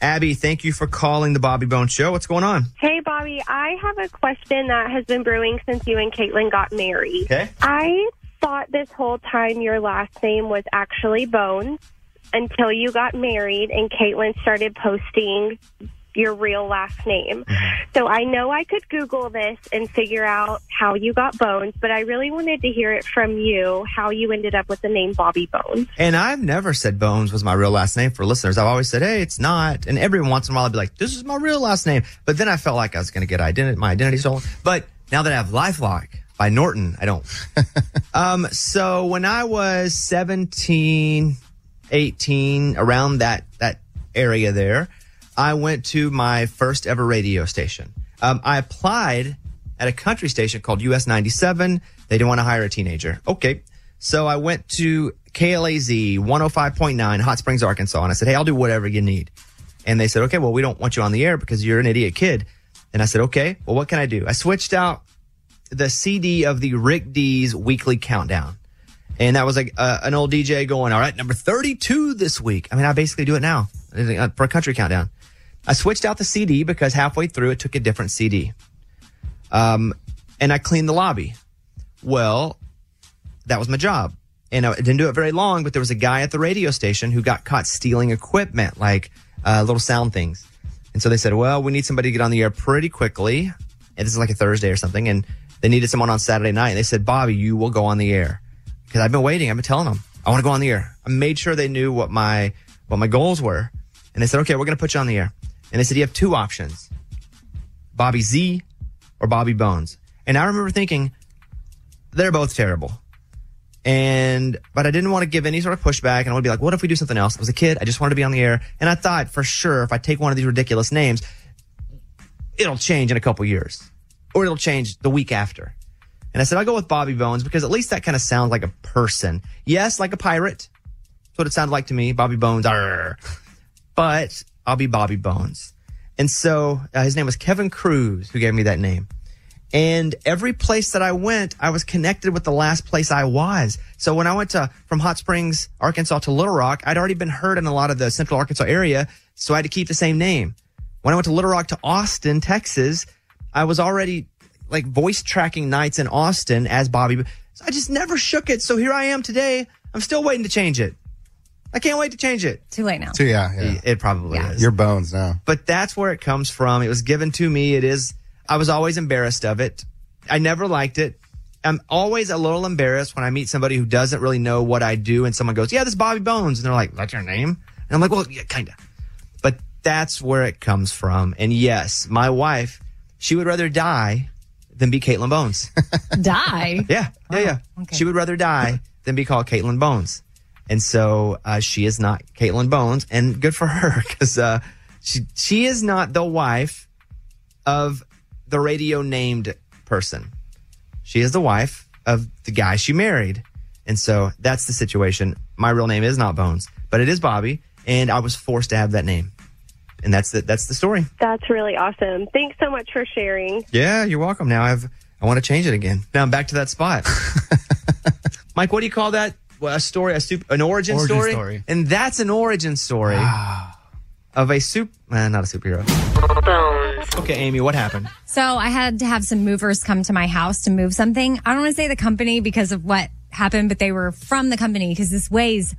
Abby, thank you for calling the Bobby Bone Show. What's going on? Hey, Bobby, I have a question that has been brewing since you and Caitlin got married. Okay. I thought this whole time your last name was actually Bones until you got married and Caitlin started posting your real last name. So I know I could Google this and figure out how you got Bones, but I really wanted to hear it from you how you ended up with the name Bobby Bones. And I've never said Bones was my real last name for listeners. I've always said, hey, it's not. And every once in a while I'd be like, this is my real last name. But then I felt like I was going to get identity, my identity stolen. But now that I have Lifelock by Norton, I don't. [LAUGHS] um, so when I was 17, 18, around that, that area there, I went to my first ever radio station. Um, I applied at a country station called US 97. They didn't want to hire a teenager. Okay. So I went to KLAZ 105.9 Hot Springs, Arkansas, and I said, Hey, I'll do whatever you need. And they said, Okay, well, we don't want you on the air because you're an idiot kid. And I said, Okay, well, what can I do? I switched out the CD of the Rick Dees weekly countdown. And that was like uh, an old DJ going, All right, number 32 this week. I mean, I basically do it now uh, for a country countdown. I switched out the CD because halfway through it took a different CD. Um, and I cleaned the lobby. Well, that was my job. And I didn't do it very long, but there was a guy at the radio station who got caught stealing equipment, like uh, little sound things. And so they said, well, we need somebody to get on the air pretty quickly. And this is like a Thursday or something. And they needed someone on Saturday night. And they said, Bobby, you will go on the air. Cause I've been waiting. I've been telling them I want to go on the air. I made sure they knew what my, what my goals were. And they said, okay, we're going to put you on the air. And they said, you have two options, Bobby Z or Bobby Bones. And I remember thinking, they're both terrible. And, but I didn't want to give any sort of pushback. And I would be like, what if we do something else? I was a kid. I just wanted to be on the air. And I thought for sure, if I take one of these ridiculous names, it'll change in a couple years or it'll change the week after. And I said, I'll go with Bobby Bones because at least that kind of sounds like a person. Yes, like a pirate. That's what it sounded like to me. Bobby Bones. Arr. But I'll be Bobby Bones. And so uh, his name was Kevin Cruz who gave me that name. And every place that I went, I was connected with the last place I was. So when I went to from Hot Springs, Arkansas to Little Rock, I'd already been heard in a lot of the central Arkansas area. So I had to keep the same name. When I went to Little Rock to Austin, Texas, I was already like voice tracking nights in Austin as Bobby. So I just never shook it. So here I am today. I'm still waiting to change it. I can't wait to change it. Too late now. So yeah, yeah. It, it probably is. Your bones now. But that's where it comes from. It was given to me. It is, I was always embarrassed of it. I never liked it. I'm always a little embarrassed when I meet somebody who doesn't really know what I do and someone goes, yeah, this is Bobby Bones. And they're like, that's your name? And I'm like, well, yeah, kind of. But that's where it comes from. And yes, my wife, she would rather die than be Caitlin Bones. [LAUGHS] Die? yeah, yeah, yeah. She would rather die than be called Caitlin Bones. And so uh, she is not Caitlin Bones, and good for her [LAUGHS] because uh, she she is not the wife of the radio named person. She is the wife of the guy she married, and so that's the situation. My real name is not Bones, but it is Bobby, and I was forced to have that name, and that's the that's the story. That's really awesome. Thanks so much for sharing. Yeah, you're welcome. Now I've I want to change it again. Now I'm back to that spot. [LAUGHS] Mike, what do you call that? Well, a story, a soup, an origin, Origin story? story. and that's an origin story of a soup, uh, not a superhero. Okay, Amy, what happened? So I had to have some movers come to my house to move something. I don't want to say the company because of what happened, but they were from the company because this weighs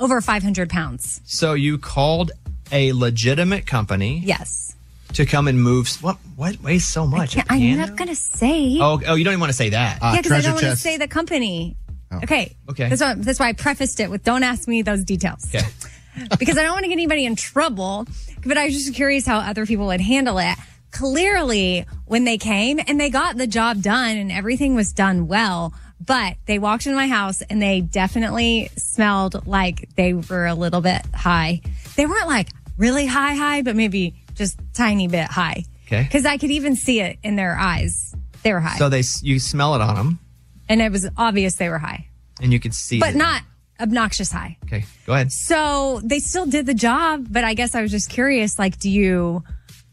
over 500 pounds. So you called a legitimate company Yes. to come and move. What? What weighs so much? Yeah, A I'm not going to say. Oh, oh, you don't even want to say that. yeah, because I don't want to say the company. Oh. Okay. Okay. That's why, that's why I prefaced it with don't ask me those details. Okay. [LAUGHS] because I don't want to get anybody in trouble. But I was just curious how other people would handle it. Clearly, when they came and they got the job done and everything was done well, but they walked into my house and they definitely smelled like they were a little bit high. They weren't like really high, high, but maybe just tiny bit high. Okay. Because I could even see it in their eyes. They were high. So they you smell it on them, and it was obvious they were high, and you can see. but it. not obnoxious high. Okay, go ahead. So they still did the job, but I guess I was just curious like, do you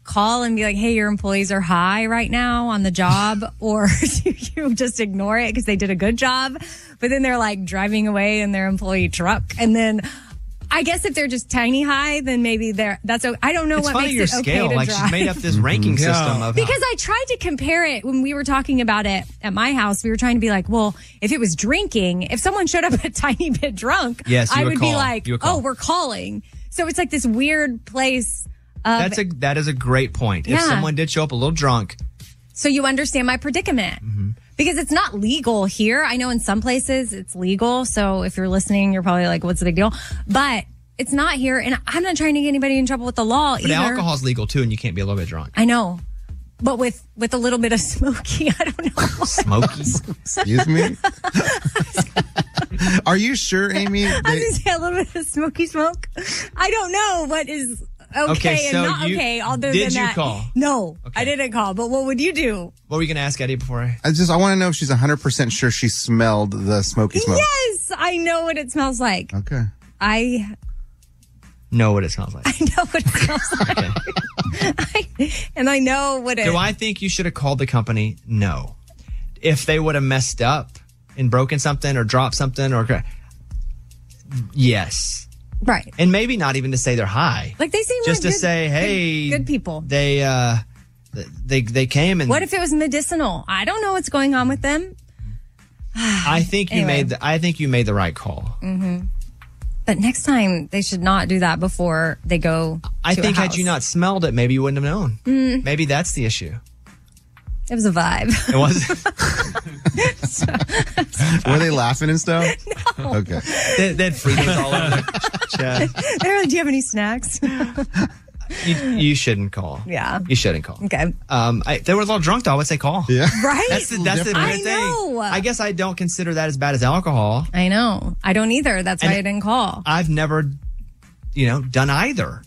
call and be like, hey, your employees are high right now on the job? [LAUGHS] or [LAUGHS] do you just ignore it because they did a good job? But then they're like driving away in their employee truck. And then I guess if they're just tiny high, then maybe they're, that's, I don't know It's what funny makes your it okay to like drive. she's made up this ranking Yeah. system of Because I tried to compare it when we were talking about it at my house. We were trying to be like, well, if it was drinking, if someone showed up [LAUGHS] a tiny bit drunk, Yes, I would would be like, would oh, we're calling. So it's like this weird place Of- That's a that is a great point. If someone did show up a little drunk, so you understand my predicament. Mm-hmm. Because it's not legal here. I know in some places it's legal. So if you're listening, you're probably like, what's the big deal? But it's not here. And I'm not trying to get anybody in trouble with the law but either. alcohol's legal too, and you can't be a little bit drunk. I know. But with, with a little bit of [LAUGHS] smoky, I don't know. Smoky. Excuse me. [LAUGHS] Are you sure, Amy? I was they- gonna say a little bit of smoky smoke. I don't know what is okay, Okay, so and not you- okay. Other did than you that, call? No, I didn't call. But what would you do? What were you going to ask Eddie before I? I just I want to know if she's 100% sure she smelled the smoky smoke. Yes, I know what it smells like. Okay. I know what it smells like? [LAUGHS] I know what it smells [LAUGHS] like, I, [LAUGHS] and I know what it. Do I think you should have called the company? No. If they would have messed up and broken something or dropped something or yes, right? and maybe not even to say they're high, Like they seem just like to good- say, hey, good, people. They uh, they they came and What if it was medicinal? I don't know what's going on with them. I think you Anyway. made the I think you made the right call. hmm But next time they should not do that before they go. I think had you not smelled it, maybe you wouldn't have known. Mm. Maybe that's the issue. It was a vibe. It was. [LAUGHS] Were they laughing and stuff? No. Okay. they, they had Fritos all over their [LAUGHS] chest. They're like, do you have any snacks? You, you shouldn't call. Yeah. You shouldn't call. Okay. Um, I, if they were a little drunk though. I would say call. Yeah. Right? That's the, that's the I weird thing. know. I guess I don't consider that as bad as alcohol. I know. I don't either. That's why I didn't call. I've never, you know, done either.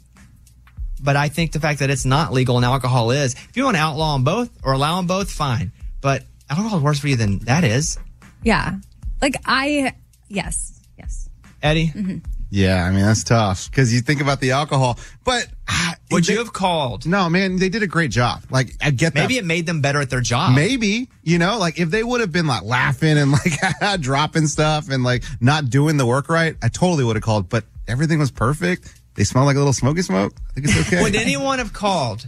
But I think the fact that it's not legal and alcohol is, if you want to outlaw them both or allow them both, fine. But alcohol is worse for you than that is. Yeah. Like I, yes, yes. Eddie, Mm-hmm. Yeah, I mean that's tough because you think about the alcohol. But ah, would they- you have called? No, man, they did a great job. Like I get that. Maybe it made them better at their job. Maybe you know, like if they would have been like laughing and like [LAUGHS] dropping stuff and like not doing the work right, I totally would have called. But everything was perfect. They smell like a little smoky smoke. I think it's okay. [LAUGHS] Would anyone have called?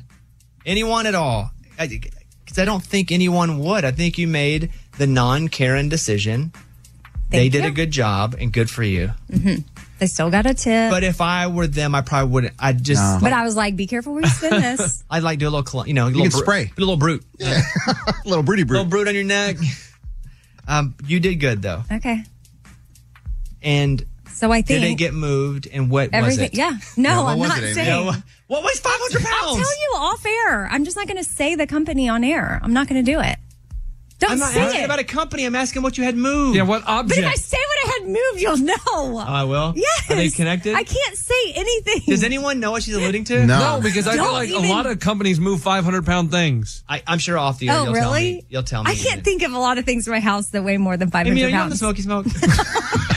Anyone at all? Because I don't think anyone would. I think you made the non Karen decision. they Thank did you. a good job and good for you. hmm They still got a tip. But if I were them, I probably wouldn't. I'd just. No. But I was like, be careful where you spin [LAUGHS] this. I'd like do a little, you know, a You little can spray. do a little brute, yeah. [LAUGHS] a little broody brute. a little brute on your neck. Um, you did good though, okay. and So I think did it get moved? And what everything. was it? Yeah. No, Yeah, I'm not it, saying. Yeah, What was five hundred pounds? I'll tell you off air. I'm just not going to say the company on air. I'm not going to do it. Don't say it. I'm not say asking it. about a company. I'm asking what you had moved. Yeah, what object? but if I say what I had moved, you'll know. Oh, I will. yes. Are they connected? I can't say anything. Does anyone know what she's alluding to? No. no, because I feel Don't like even- a lot of companies move 500 pound things. I, I'm sure off the air Oh, you'll tell really? me. You'll tell me. I can't think of a lot of things in my house that weigh more than 500 Amy, are you on the pounds. smoky smoke? [LAUGHS]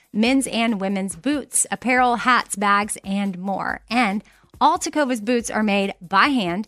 men's and women's boots, apparel, hats, bags, and more. And all Tecovas boots are made by hand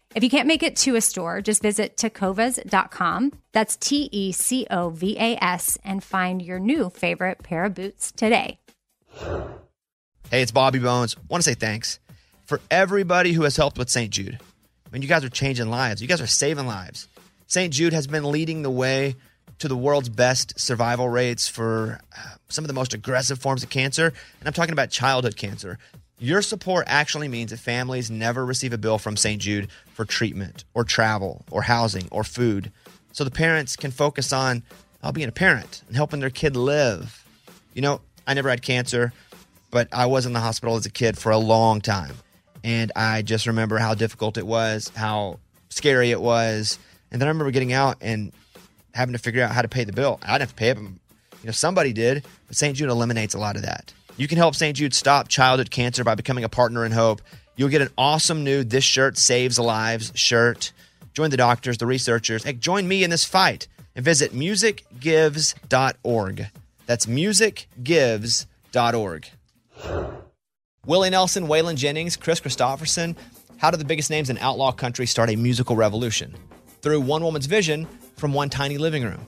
If you can't make it to a store, just visit tecovas.com. That's T E C O V A S and find your new favorite pair of boots today. Hey, it's Bobby Bones. Want to say thanks for everybody who has helped with St. Jude. I mean, you guys are changing lives. You guys are saving lives. St. Jude has been leading the way to the world's best survival rates for uh, some of the most aggressive forms of cancer, and I'm talking about childhood cancer. Your support actually means that families never receive a bill from St. Jude for treatment or travel or housing or food. So the parents can focus on uh, being a parent and helping their kid live. You know, I never had cancer, but I was in the hospital as a kid for a long time. And I just remember how difficult it was, how scary it was. And then I remember getting out and having to figure out how to pay the bill. I didn't have to pay it, but you know somebody did. But St. Jude eliminates a lot of that. You can help St. Jude stop childhood cancer by becoming a partner in hope. You'll get an awesome new "This Shirt Saves Lives" shirt. Join the doctors, the researchers, and join me in this fight. And visit musicgives.org. That's musicgives.org. Willie Nelson, Waylon Jennings, Kris Kristofferson. How did the biggest names in outlaw country start a musical revolution? Through one woman's vision from one tiny living room.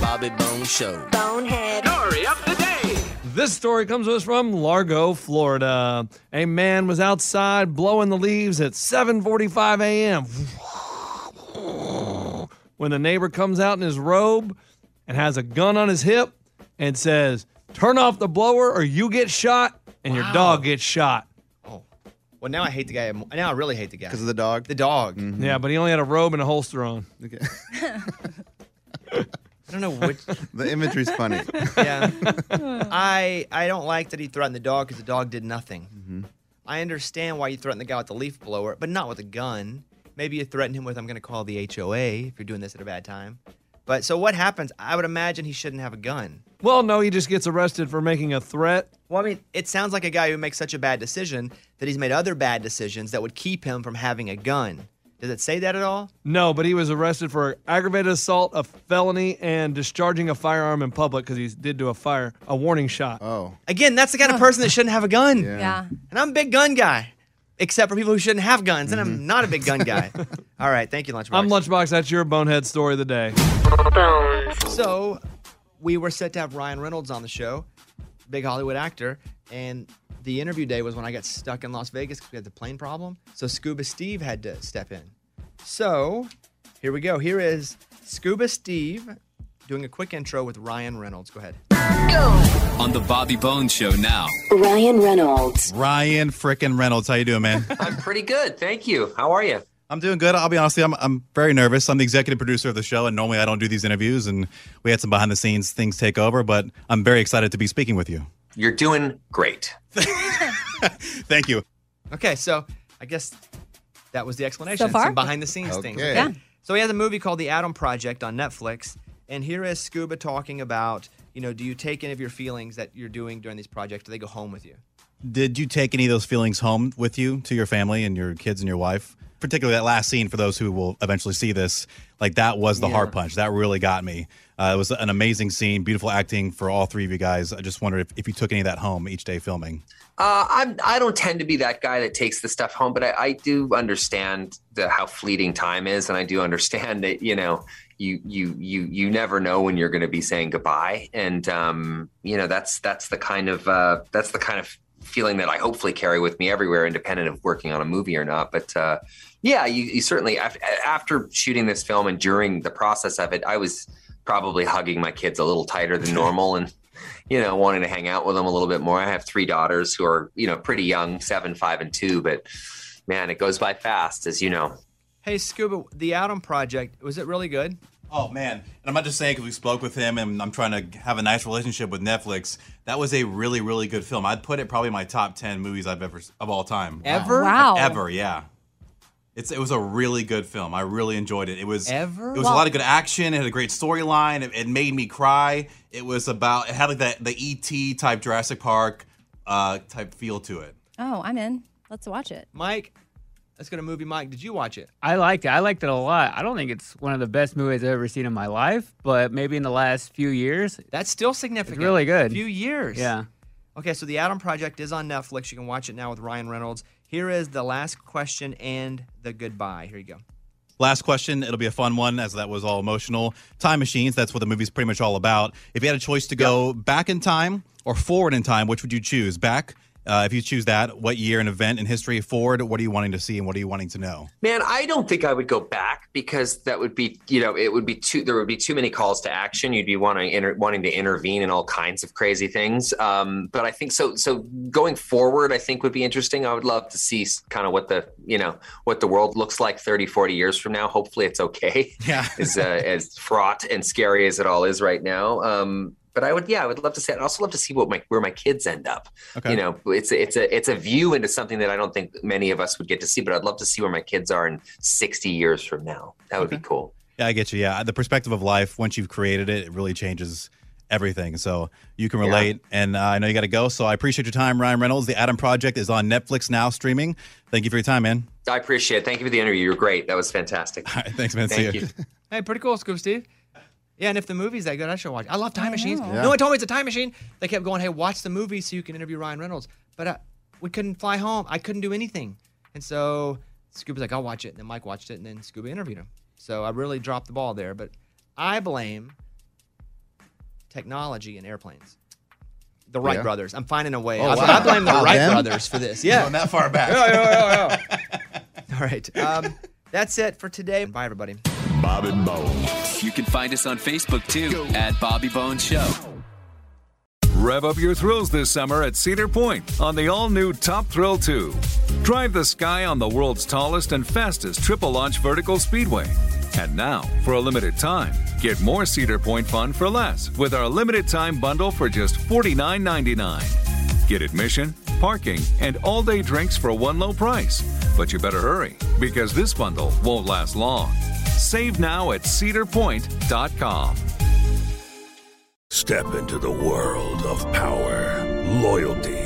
Bobby Bone Show. Bonehead. Story of the day. This story comes to us from Largo, Florida. A man was outside blowing the leaves at 7:45 a.m. when the neighbor comes out in his robe and has a gun on his hip and says, "Turn off the blower or you get shot and your dog gets shot." Oh. Well, now I hate the guy. Now I really hate the guy. Because of the dog? The dog. Yeah, but he only had a robe and a holster on. [LAUGHS] [LAUGHS] I don't know which. [LAUGHS] the imagery's funny. [LAUGHS] yeah. I I don't like that he threatened the dog because the dog did nothing. Mm-hmm. I understand why you threatened the guy with the leaf blower, but not with a gun. Maybe you threaten him with, "I'm going to call the HOA if you're doing this at a bad time." But so what happens? I would imagine he shouldn't have a gun. Well, no, he just gets arrested for making a threat. Well, I mean, it sounds like a guy who makes such a bad decision that he's made other bad decisions that would keep him from having a gun. Does it say that at all? No, but he was arrested for aggravated assault, a felony, and discharging a firearm in public because he did do a fire a warning shot. Oh, Again, that's the kind of person that shouldn't have a gun. Yeah. And I'm a big gun guy, except for people who shouldn't have guns, and I'm mm-hmm. not a big gun guy. [LAUGHS] All right, thank you, Lunchbox. I'm Lunchbox. That's your bonehead story of the day. So, we were set to have Ryan Reynolds on the show, big Hollywood actor, and the interview day was when I got stuck in Las Vegas because we had the plane problem. So Scuba Steve had to step in. So, here we go. Here is Scuba Steve doing a quick intro with Ryan Reynolds. Go ahead. On the Bobby Bones Show now. Ryan Reynolds. Ryan frickin' Reynolds, how you doing, man? [LAUGHS] I'm pretty good, thank you. How are you? I'm doing good. I'll be honest, with you, I'm I'm very nervous. I'm the executive producer of the show, and normally I don't do these interviews, and we had some behind the scenes things take over, but I'm very excited to be speaking with you. You're doing great. [LAUGHS] Thank you. Okay, so I guess that was the explanation. So far? Some behind the scenes things. Okay. Yeah. So he has a movie called The Adam Project on Netflix, and here is Scuba talking about, you know, do you take any of your feelings that you're doing during these projects? Do they go home with you? Did you take any of those feelings home with you to your family and your kids and your wife? Particularly that last scene for those who will eventually see this, like that was the Yeah. heart punch. That really got me. Uh, it was an amazing scene, beautiful acting for all three of you guys. I just wondered if, if you took any of that home each day filming. Uh, I'm. I don't tend to be that guy that takes the stuff home, but I, I do understand the, how fleeting time is, and I do understand that you know you you you you never know when you're going to be saying goodbye, and um, you know that's that's the kind of uh, that's the kind of feeling that I hopefully carry with me everywhere, independent of working on a movie or not. But uh, yeah, you, you certainly after shooting this film and during the process of it, I was probably hugging my kids a little tighter than normal and [LAUGHS] you know wanting to hang out with them a little bit more i have three daughters who are you know pretty young seven five and two but man it goes by fast as you know Hey, Scuba, The Adam Project, was it really good? Oh man, and I'm not just saying because we spoke with him, and I'm trying to have a nice relationship with Netflix. That was a really, really good film. I'd put it probably in my top ten movies I've ever of all time. Ever? Wow. Ever, yeah. It's it was a really good film. I really enjoyed it. It was Ever? It was a lot of good action. It had a great storyline. It, it made me cry. It was about it had like that the ET type Jurassic Park uh, type feel to it. Oh, I'm in. Let's watch it. Mike, Let's go to movie Mike. Did you watch it? I liked it. I liked it a lot. I don't think it's one of the best movies I've ever seen in my life, but maybe in the last few years. That's still significant. It's really good. A few years. Yeah. Okay, so the Adam Project is on Netflix. You can watch it now with Ryan Reynolds. Here is the last question and the goodbye. Here you go. Last question. It'll be a fun one as that was all emotional. Time machines. That's what the movie's pretty much all about. If you had a choice to go back in time or forward in time, which would you choose? Back, uh, if you choose that, what year and event in history? Forward, what are you wanting to see and what are you wanting to know? Man, I don't think I would go back because that would be, you know, it would be too. There would be too many calls to action. You'd be wanting inter, wanting to intervene in all kinds of crazy things. Um, but I think so. So going forward, I think would be interesting. I would love to see kind of what the, you know, what the world looks like 30, 40 years from now. Hopefully, it's okay. Yeah. [LAUGHS] as uh, as fraught and scary as it all is right now. Um, but I would, yeah, I would love to see. I'd also love to see what my where my kids end up. Okay. You know, it's a, it's a it's a view into something that I don't think many of us would get to see. But I'd love to see where my kids are in sixty years from now. That would be cool. Yeah, I get you. Yeah, the perspective of life once you've created it, it really changes everything. So you can relate. And uh, I know you got to go. So I appreciate your time, Ryan Reynolds. The Adam Project is on Netflix now, streaming. Thank you for your time, man. I appreciate it. Thank you for the interview. You're great. That was fantastic. All right, thanks, man. Thank See ya. you. Hey, pretty cool, Scoop Steve. Yeah, and if the movie's that good, I should watch. it. I love time machines. Yeah. No one told me it's a time machine. They kept going, "Hey, watch the movie so you can interview Ryan Reynolds." But uh, we couldn't fly home. I couldn't do anything, and so Scooby's like, "I'll watch it." And then Mike watched it, and then Scooby interviewed him. So I really dropped the ball there. But I blame technology and airplanes. The Wright Yeah. brothers. I'm finding a way. Oh, I. I blame the Wow, Wright them? brothers for this. [LAUGHS] Yeah. Going that far back. Yeah, yeah, yeah, yeah. [LAUGHS] All right. Um, that's it for today. Bye, everybody. Bobby Bones. You can find us on Facebook too at Bobby Bones Show. Rev up your thrills this summer at Cedar Point on the all new Top Thrill 2. Drive the sky on the world's tallest and fastest triple launch vertical speedway. And now, for a limited time, get more Cedar Point fun for less with our limited time bundle for just $49.99. Get admission, parking, and all day drinks for one low price. But you better hurry because this bundle won't last long. Save now at cedarpoint.com. Step into the world of power, loyalty,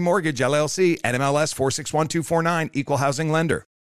Mortgage LLC, NMLS 461249, Equal Housing Lender.